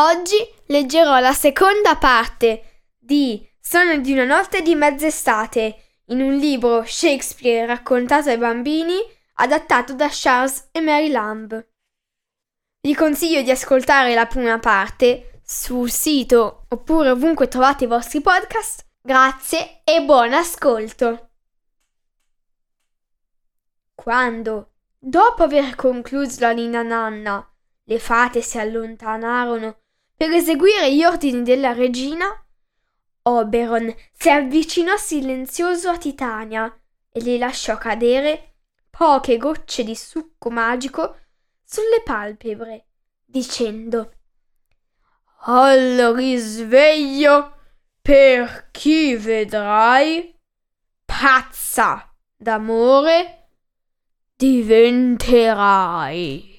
Oggi leggerò la seconda parte di Sono di una notte di mezz'estate in un libro Shakespeare raccontato ai bambini adattato da Charles e Mary Lamb. Vi consiglio di ascoltare la prima parte sul sito oppure ovunque trovate i vostri podcast. Grazie e buon ascolto! Quando, dopo aver concluso la nina nanna, le fate si allontanarono per eseguire gli ordini della regina, Oberon si avvicinò silenzioso a Titania e le lasciò cadere poche gocce di succo magico sulle palpebre, dicendo Al risveglio per chi vedrai pazza d'amore diventerai.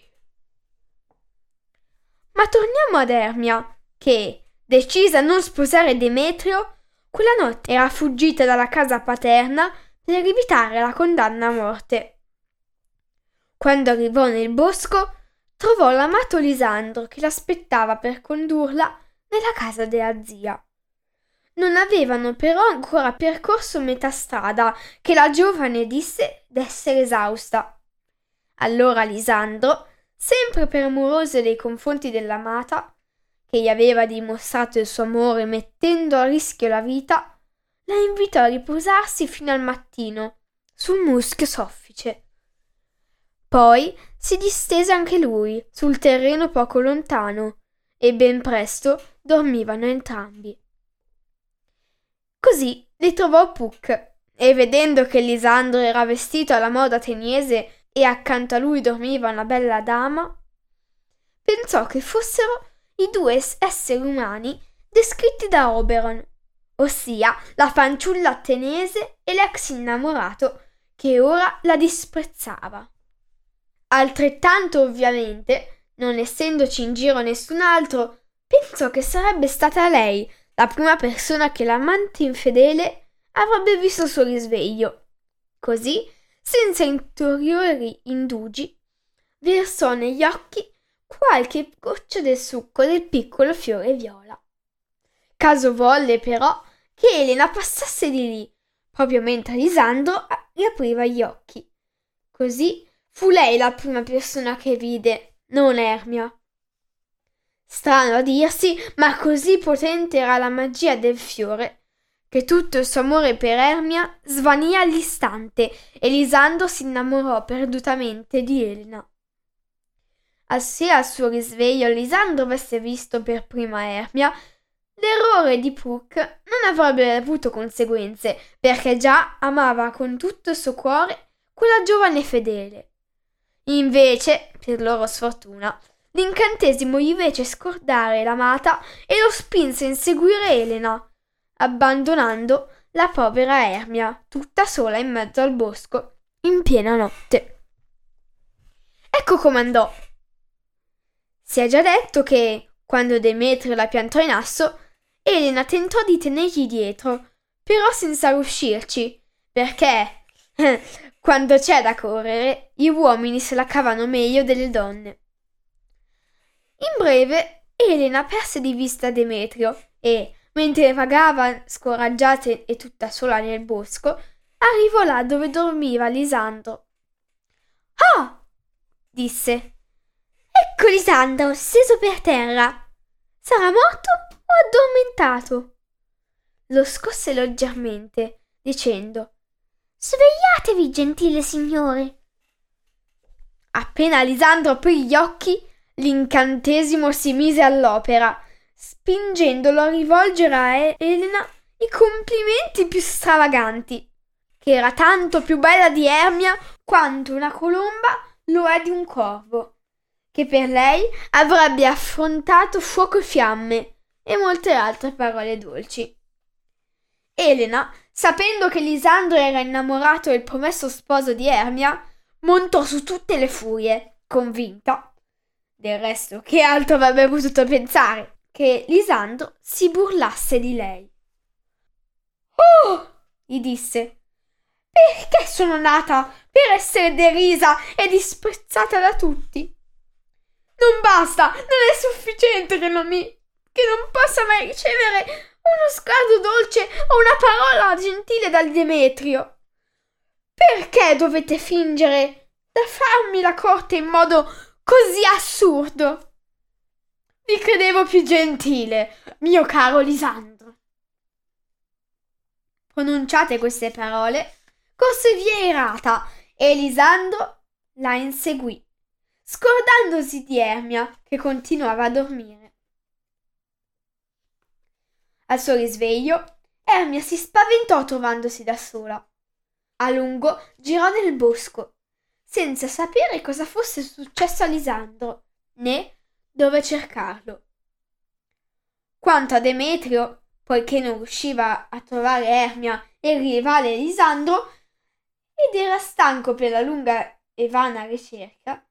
Ma torniamo ad Ermia, che, decisa a non sposare Demetrio, quella notte era fuggita dalla casa paterna per evitare la condanna a morte. Quando arrivò nel bosco, trovò l'amato Lisandro che l'aspettava per condurla nella casa della zia. Non avevano però ancora percorso metà strada che la giovane disse d'essere esausta. Allora Lisandro sempre premuroso nei confronti dell'amata, che gli aveva dimostrato il suo amore mettendo a rischio la vita, la invitò a riposarsi fino al mattino sul muschio soffice. Poi si distese anche lui sul terreno poco lontano e ben presto dormivano entrambi. Così li trovò Puck e vedendo che Lisandro era vestito alla moda ateniese e accanto a lui dormiva una bella dama, pensò che fossero i due esseri umani descritti da Oberon, ossia la fanciulla attenese e l'ex innamorato che ora la disprezzava. Altrettanto ovviamente, non essendoci in giro nessun altro, pensò che sarebbe stata lei la prima persona che l'amante infedele avrebbe visto suo risveglio. Così senza ulteriori indugi, versò negli occhi qualche goccia del succo del piccolo fiore viola. Caso volle però che Elena passasse di lì, proprio mentre Lisandro riapriva gli occhi. Così fu lei la prima persona che vide, non Ermia. Strano a dirsi, ma così potente era la magia del fiore che tutto il suo amore per Ermia svanì all'istante e Lisandro si innamorò perdutamente di Elena. Se al suo risveglio Lisandro avesse visto per prima Ermia, l'errore di Puck non avrebbe avuto conseguenze, perché già amava con tutto il suo cuore quella giovane fedele. Invece, per loro sfortuna, l'incantesimo gli fece scordare l'amata e lo spinse a inseguire Elena abbandonando la povera Ermia tutta sola in mezzo al bosco in piena notte. Ecco come andò. Si è già detto che, quando Demetrio la piantò in asso, Elena tentò di tenergli dietro, però senza riuscirci, perché quando c'è da correre, gli uomini se la cavano meglio delle donne. In breve, Elena perse di vista Demetrio e, Mentre vagava scoraggiata e tutta sola nel bosco, arrivò là dove dormiva Lisandro. Ah! disse. Ecco Lisandro, steso per terra. Sarà morto o addormentato? lo scosse leggermente, dicendo Svegliatevi, gentile signore. Appena Lisandro aprì gli occhi, l'incantesimo si mise all'opera, spingendolo a rivolgere a Elena i complimenti più stravaganti, che era tanto più bella di Ermia quanto una colomba lo è di un corvo, che per lei avrebbe affrontato fuoco e fiamme e molte altre parole dolci. Elena, sapendo che Lisandro era innamorato del promesso sposo di Ermia, montò su tutte le furie, convinta. Del resto, che altro avrebbe potuto pensare? Che Lisandro si burlasse di lei. Oh! gli disse. Perché sono nata per essere derisa e disprezzata da tutti? Non basta, non è sufficiente che non mi. che non possa mai ricevere uno sguardo dolce o una parola gentile dal Demetrio. Perché dovete fingere da farmi la corte in modo così assurdo? Vi credevo più gentile, mio caro Lisandro. Pronunciate queste parole, corse via irata e Lisandro la inseguì, scordandosi di Ermia che continuava a dormire. Al suo risveglio, Ermia si spaventò trovandosi da sola. A lungo girò nel bosco, senza sapere cosa fosse successo a Lisandro, né dove cercarlo. Quanto a Demetrio, poiché non riusciva a trovare Ermia e il rivale Lisandro, ed era stanco per la lunga e vana ricerca,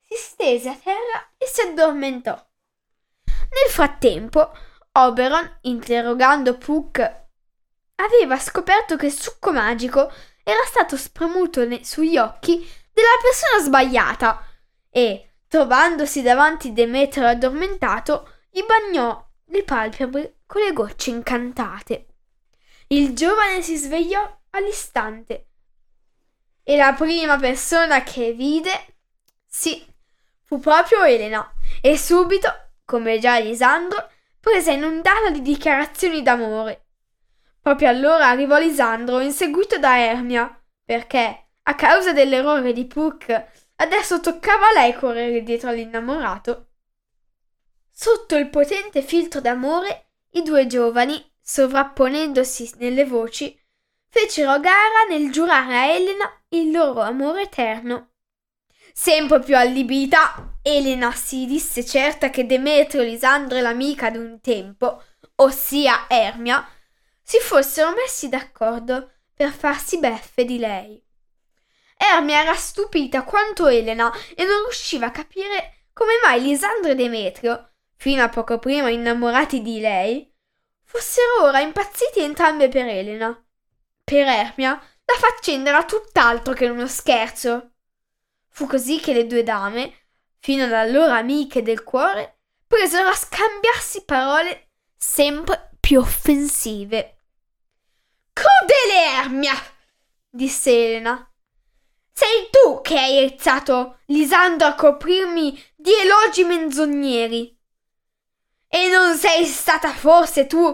si stese a terra e si addormentò. Nel frattempo, Oberon, interrogando Puck, aveva scoperto che il succo magico era stato spremuto sugli occhi della persona sbagliata e, trovandosi davanti Demetrio addormentato, gli bagnò le palpebre con le gocce incantate. Il giovane si svegliò all'istante e la prima persona che vide, sì, fu proprio Elena e subito, come già Lisandro, prese inondata di dichiarazioni d'amore. Proprio allora arrivò Lisandro, inseguito da Ermia, perché, a causa dell'errore di Puck, adesso toccava a lei correre dietro all'innamorato. Sotto il potente filtro d'amore, i due giovani, sovrapponendosi nelle voci, fecero gara nel giurare a Elena il loro amore eterno. Sempre più allibita, Elena si disse certa che Demetrio, Lisandro e l'amica d'un tempo, ossia Ermia, si fossero messi d'accordo per farsi beffe di lei. Ermia era stupita quanto Elena e non riusciva a capire come mai Lisandro e Demetrio, fino a poco prima innamorati di lei, fossero ora impazziti entrambe per Elena. Per Ermia la faccenda era tutt'altro che uno scherzo. Fu così che le due dame, fino ad allora amiche del cuore, presero a scambiarsi parole sempre più offensive. Crudele Ermia! disse Elena. Sei tu che hai ezzato Lisandro a coprirmi di elogi menzogneri. E non sei stata forse tu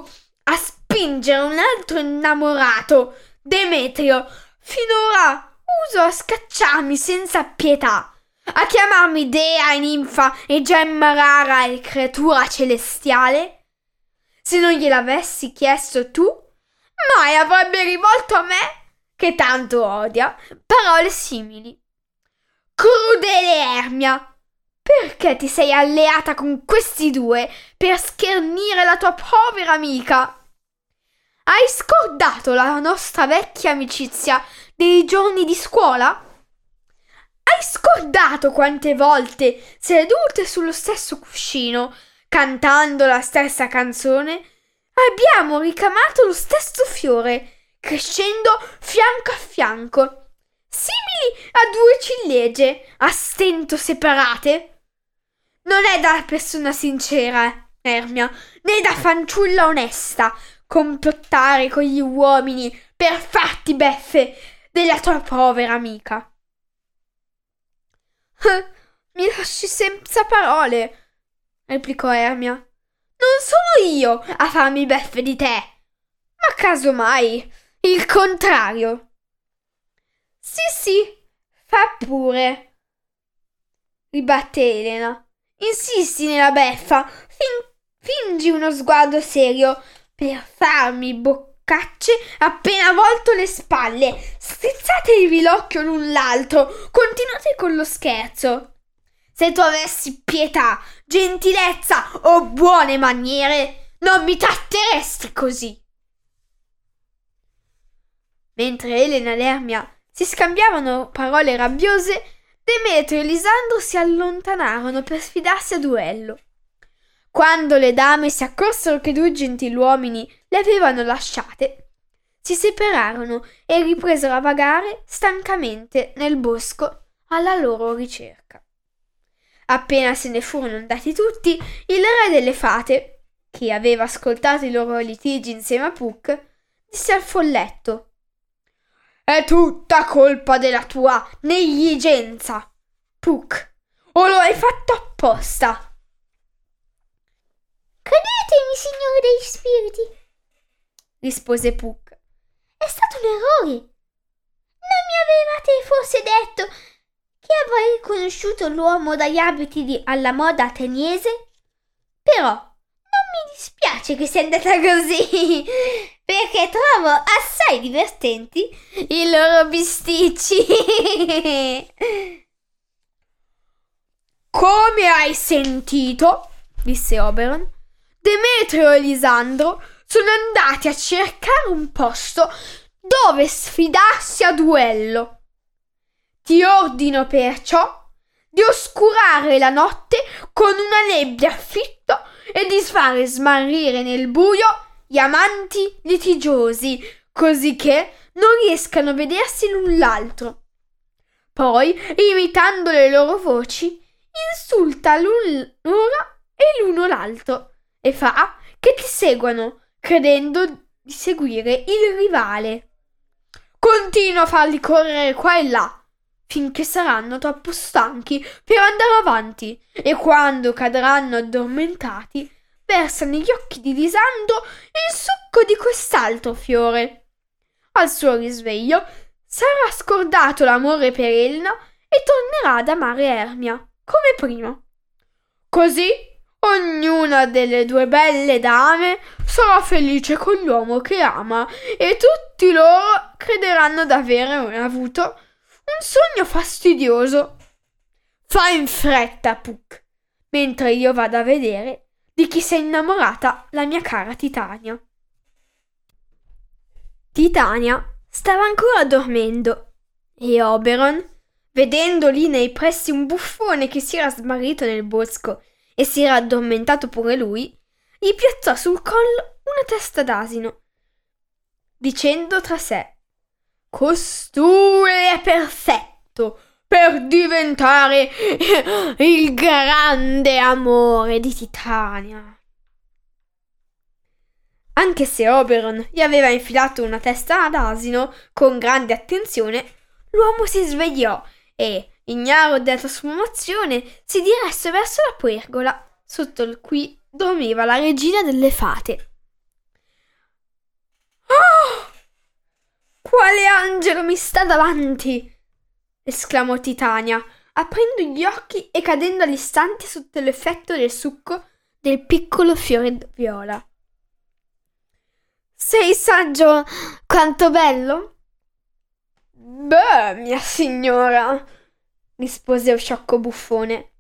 a spingere un altro innamorato, Demetrio, finora uso a scacciarmi senza pietà, a chiamarmi dea e ninfa e gemma rara e creatura celestiale? Se non gliel'avessi chiesto tu, mai avrebbe rivolto a me, che tanto odia, parole simili. Crudele Ermia! Perché ti sei alleata con questi due per schernire la tua povera amica? Hai scordato la nostra vecchia amicizia dei giorni di scuola? Hai scordato quante volte sedute sullo stesso cuscino, cantando la stessa canzone, abbiamo ricamato lo stesso fiore, crescendo fianco a fianco, simili a due ciliegie a stento separate? Non è da persona sincera, Ermia, né da fanciulla onesta, complottare con gli uomini per farti beffe della tua povera amica. Mi lasci senza parole, replicò Ermia. Non sono io a farmi beffe di te. Ma casomai, il contrario. Sì, sì, fa pure, ribatte Elena. Insisti nella beffa, fin- fingi uno sguardo serio per farmi boccacce appena volto le spalle. Strizzatevi l'occhio l'un l'altro, continuate con lo scherzo. Se tu avessi pietà, gentilezza o buone maniere, non mi tratteresti così. Mentre Elena e Lermia si scambiavano parole rabbiose, Demetrio e Lisandro si allontanarono per sfidarsi a duello. Quando le dame si accorsero che due gentiluomini le avevano lasciate, si separarono e ripresero a vagare stancamente nel bosco alla loro ricerca. Appena se ne furono andati tutti, il re delle fate, che aveva ascoltato i loro litigi insieme a Puck, disse al folletto è tutta colpa della tua negligenza, Puck. O lo hai fatto apposta? Credetemi, signore degli spiriti, rispose Puck. È stato un errore. Non mi avevate forse detto che avrei conosciuto l'uomo dagli abiti di, alla moda ateniese? Però mi dispiace che sia andata così, perché trovo assai divertenti i loro bisticci. Come hai sentito? disse Oberon. Demetrio e Lisandro sono andati a cercare un posto dove sfidarsi a duello. Ti ordino perciò di oscurare la notte con una nebbia fitta e di fare smarrire nel buio gli amanti litigiosi, così che non riescano a vedersi l'un l'altro. Poi, imitando le loro voci, insulta l'una e l'uno l'altro e fa che ti seguano, credendo di seguire il rivale. Continua a farli correre qua e là, finché saranno troppo stanchi per andare avanti e quando cadranno addormentati versa negli occhi di Lisandro il succo di quest'altro fiore. Al suo risveglio sarà scordato l'amore per Elena e tornerà ad amare Ermia, come prima. Così ognuna delle due belle dame sarà felice con l'uomo che ama e tutti loro crederanno d'avere avuto un sogno fastidioso. Fa in fretta, Puck, mentre io vado a vedere di chi si è innamorata la mia cara Titania. Titania stava ancora dormendo e Oberon, vedendo lì nei pressi un buffone che si era smarrito nel bosco e si era addormentato pure lui, gli piazzò sul collo una testa d'asino, dicendo tra sé Costui è perfetto per diventare il grande amore di Titania. Anche se Oberon gli aveva infilato una testa ad asino con grande attenzione, l'uomo si svegliò e, ignaro della trasformazione, si diresse verso la pergola sotto il cui dormiva la regina delle fate. Oh! Quale angelo mi sta davanti? Esclamò Titania, aprendo gli occhi e cadendo all'istante sotto l'effetto del succo del piccolo fiore viola. Sei saggio quanto bello? Beh, mia signora, rispose lo sciocco buffone.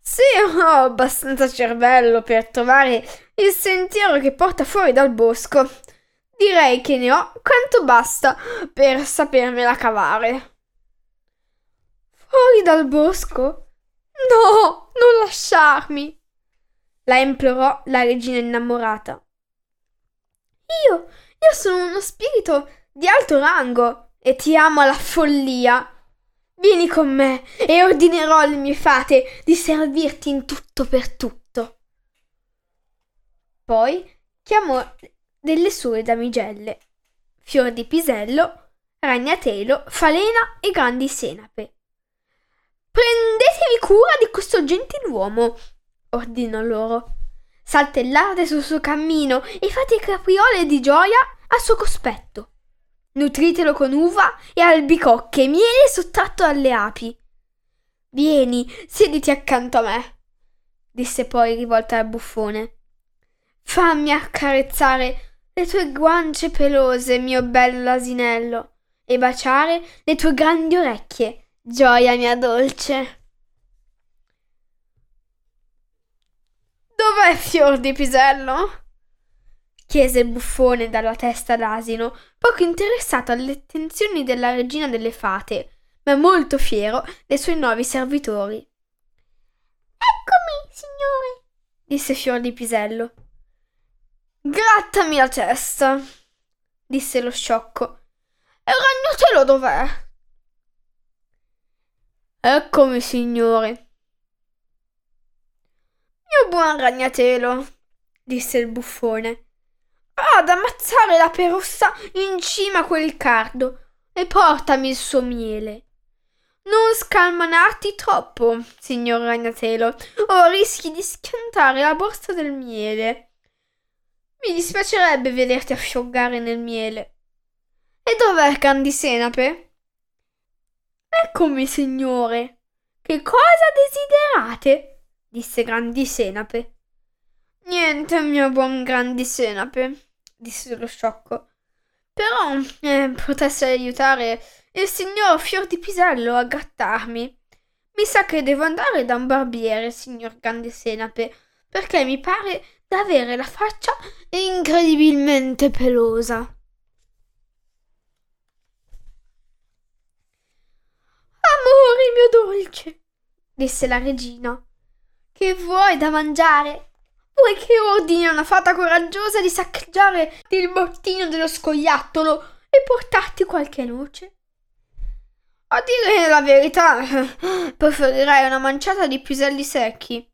Sì, ho abbastanza cervello per trovare il sentiero che porta fuori dal bosco. Direi che ne ho quanto basta per sapermela cavare. Fuori dal bosco? No, non lasciarmi! La implorò la regina innamorata. Io, io sono uno spirito di alto rango e ti amo alla follia. Vieni con me e ordinerò alle mie fate di servirti in tutto per tutto. Poi chiamò delle sue damigelle, Fior di Pisello, Ragnatelo, Falena e Grandi Senape. Prendetevi cura di questo gentiluomo, ordinò loro. Saltellate sul suo cammino e fate capriole di gioia al suo cospetto. Nutritelo con uva e albicocche e miele sottratto dalle api. Vieni, siediti accanto a me, disse poi rivolta al buffone. Fammi accarezzare le tue guance pelose, mio bello asinello, e baciare le tue grandi orecchie, gioia mia dolce. Dov'è Fior di Pisello? chiese il buffone dalla testa d'asino, poco interessato alle attenzioni della regina delle fate, ma molto fiero dei suoi nuovi servitori. Eccomi, signore, disse Fior di Pisello. Grattami la testa, disse lo sciocco. E il ragnatelo dov'è? Eccomi, signore. Mio buon ragnatelo, disse il buffone. Ad ammazzare la perossa in cima a quel cardo e portami il suo miele. Non scalmanarti troppo, signor Ragnatelo, o rischi di schiantare la borsa del miele. Mi dispiacerebbe vederti asciugare nel miele. E dov'è Candisenape? Eccomi, signore. Che cosa desiderate? disse Grandisenape. Niente, mio buon Grandisenape, disse lo sciocco. Però eh, potesse aiutare il signor Fior di Pisello a grattarmi. Mi sa che devo andare da un barbiere, signor Grande Senape, perché mi pare d'avere la faccia incredibilmente pelosa. Amore mio dolce, disse la regina, che vuoi da mangiare? Vuoi che ordini a una fata coraggiosa di saccheggiare il bottino dello scoiattolo e portarti qualche noce? A dire la verità, preferirei una manciata di piselli secchi,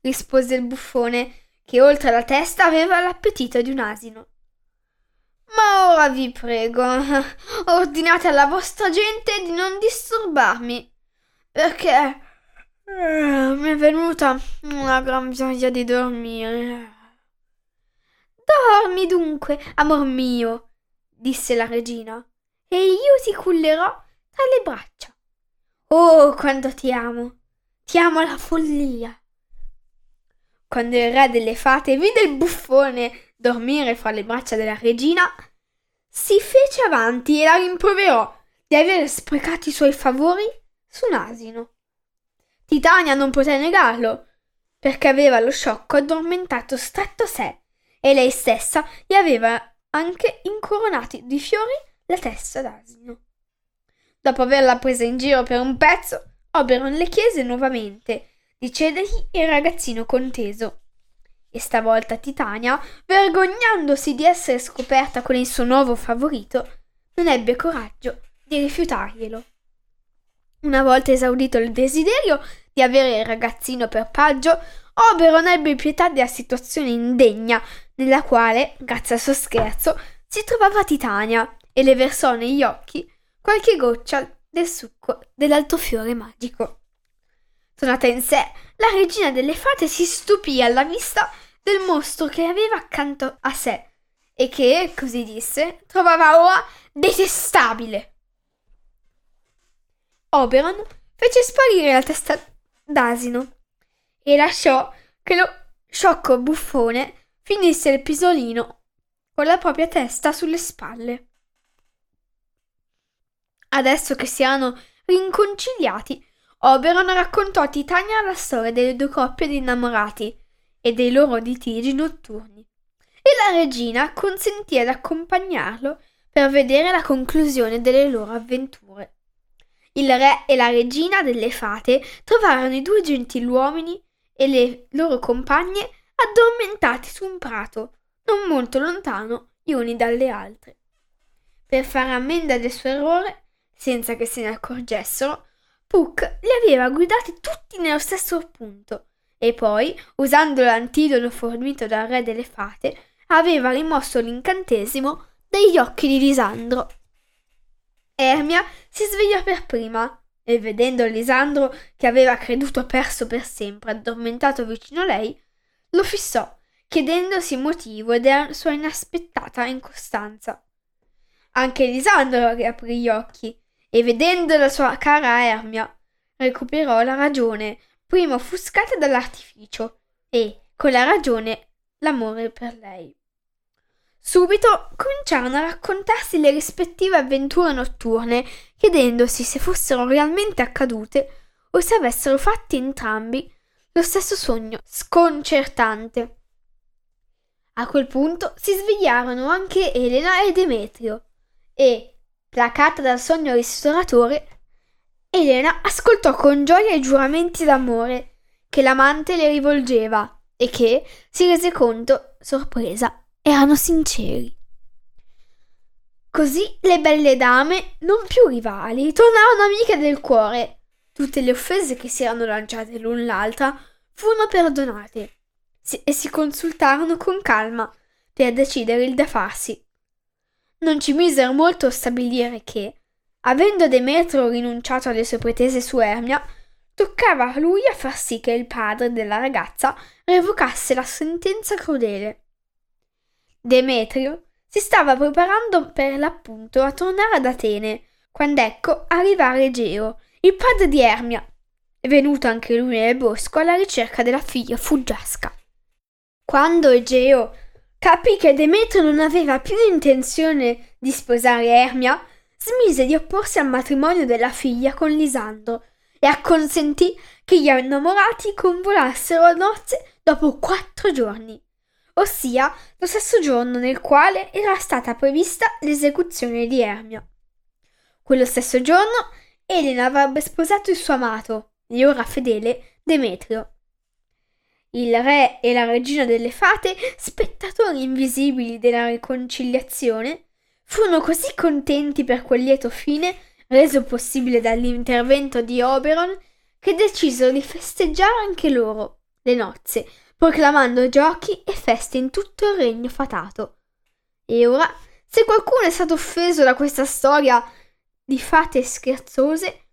rispose il buffone, che oltre la testa aveva l'appetito di un asino. Ma ora vi prego, ordinate alla vostra gente di non disturbarmi, perché eh, mi è venuta una gran voglia di dormire. Dormi dunque, amor mio, disse la regina, e io ti cullerò tra le braccia. Oh, quanto ti amo! Ti amo alla follia! Quando il re delle fate vide il buffone dormire fra le braccia della regina, si fece avanti e la rimproverò di aver sprecato i suoi favori su un asino. Titania non poté negarlo, perché aveva lo sciocco addormentato stretto a sé e lei stessa gli aveva anche incoronati di fiori la testa d'asino. Dopo averla presa in giro per un pezzo, Oberon le chiese nuovamente di cedergli il ragazzino conteso. E stavolta Titania, vergognandosi di essere scoperta con il suo nuovo favorito, non ebbe coraggio di rifiutarglielo. Una volta esaudito il desiderio di avere il ragazzino per paggio, Oberon ebbe pietà della situazione indegna nella quale, grazie al suo scherzo, si trovava Titania e le versò negli occhi qualche goccia del succo dell'altofiore magico. Tornata in sé, la regina delle fate si stupì alla vista del mostro che aveva accanto a sé e che, così disse, trovava ora detestabile. Oberon fece sparire la testa d'asino e lasciò che lo sciocco buffone finisse il pisolino con la propria testa sulle spalle. Adesso che si erano rinconciliati, Oberon raccontò a Titania la storia delle due coppie di innamorati e dei loro litigi notturni. E la regina consentì ad accompagnarlo per vedere la conclusione delle loro avventure. Il re e la regina delle fate trovarono i due gentiluomini e le loro compagne addormentati su un prato, non molto lontano gli uni dalle altre. Per fare ammenda del suo errore, senza che se ne accorgessero, Puck li aveva guidati tutti nello stesso punto e poi, usando l'antidoto fornito dal re delle fate, aveva rimosso l'incantesimo dagli occhi di Lisandro. Ermia si svegliò per prima e vedendo Lisandro che aveva creduto perso per sempre addormentato vicino a lei, lo fissò chiedendosi il motivo della sua inaspettata incostanza. Anche Lisandro riaprì gli occhi e vedendo la sua cara Ermia recuperò la ragione, prima offuscata dall'artificio, e, con la ragione, l'amore per lei. Subito cominciarono a raccontarsi le rispettive avventure notturne, chiedendosi se fossero realmente accadute o se avessero fatti entrambi lo stesso sogno sconcertante. A quel punto si svegliarono anche Elena e Demetrio e, placata dal sogno ristoratore, Elena ascoltò con gioia i giuramenti d'amore che l'amante le rivolgeva e che, si rese conto, sorpresa, erano sinceri. Così le belle dame, non più rivali, tornarono amiche del cuore. Tutte le offese che si erano lanciate l'un l'altra furono perdonate e si consultarono con calma per decidere il da farsi. Non ci misero molto a stabilire che, Avendo Demetrio rinunciato alle sue pretese su Ermia, toccava a lui a far sì che il padre della ragazza revocasse la sentenza crudele. Demetrio si stava preparando per l'appunto a tornare ad Atene, quando ecco arrivare Egeo, il padre di Ermia, venuto anche lui nel bosco alla ricerca della figlia fuggiasca. Quando Egeo capì che Demetrio non aveva più intenzione di sposare Ermia, smise di opporsi al matrimonio della figlia con Lisandro e acconsentì che gli innamorati convolassero a nozze dopo quattro giorni, ossia lo stesso giorno nel quale era stata prevista l'esecuzione di Ermia. Quello stesso giorno Elena avrebbe sposato il suo amato, e ora fedele, Demetrio. Il re e la regina delle fate, spettatori invisibili della riconciliazione, Furono così contenti per quel lieto fine, reso possibile dall'intervento di Oberon, che decisero di festeggiare anche loro le nozze, proclamando giochi e feste in tutto il regno fatato. E ora, se qualcuno è stato offeso da questa storia di fate scherzose,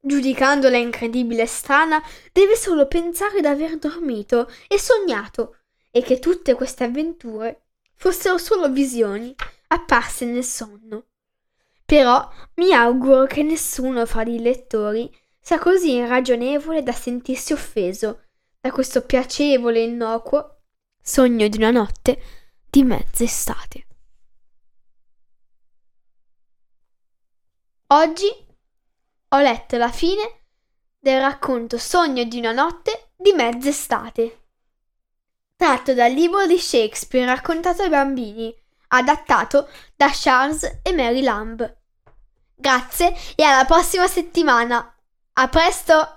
giudicandola incredibile e strana, deve solo pensare d'aver dormito e sognato, e che tutte queste avventure fossero solo visioni apparse nel sonno. Però mi auguro che nessuno fra i lettori sia così irragionevole da sentirsi offeso da questo piacevole e innocuo sogno di una notte di mezz'estate. Oggi ho letto la fine del racconto Sogno di una notte di mezz'estate, tratto dal libro di Shakespeare raccontato ai bambini adattato da Charles e Mary Lamb. Grazie e alla prossima settimana. A presto!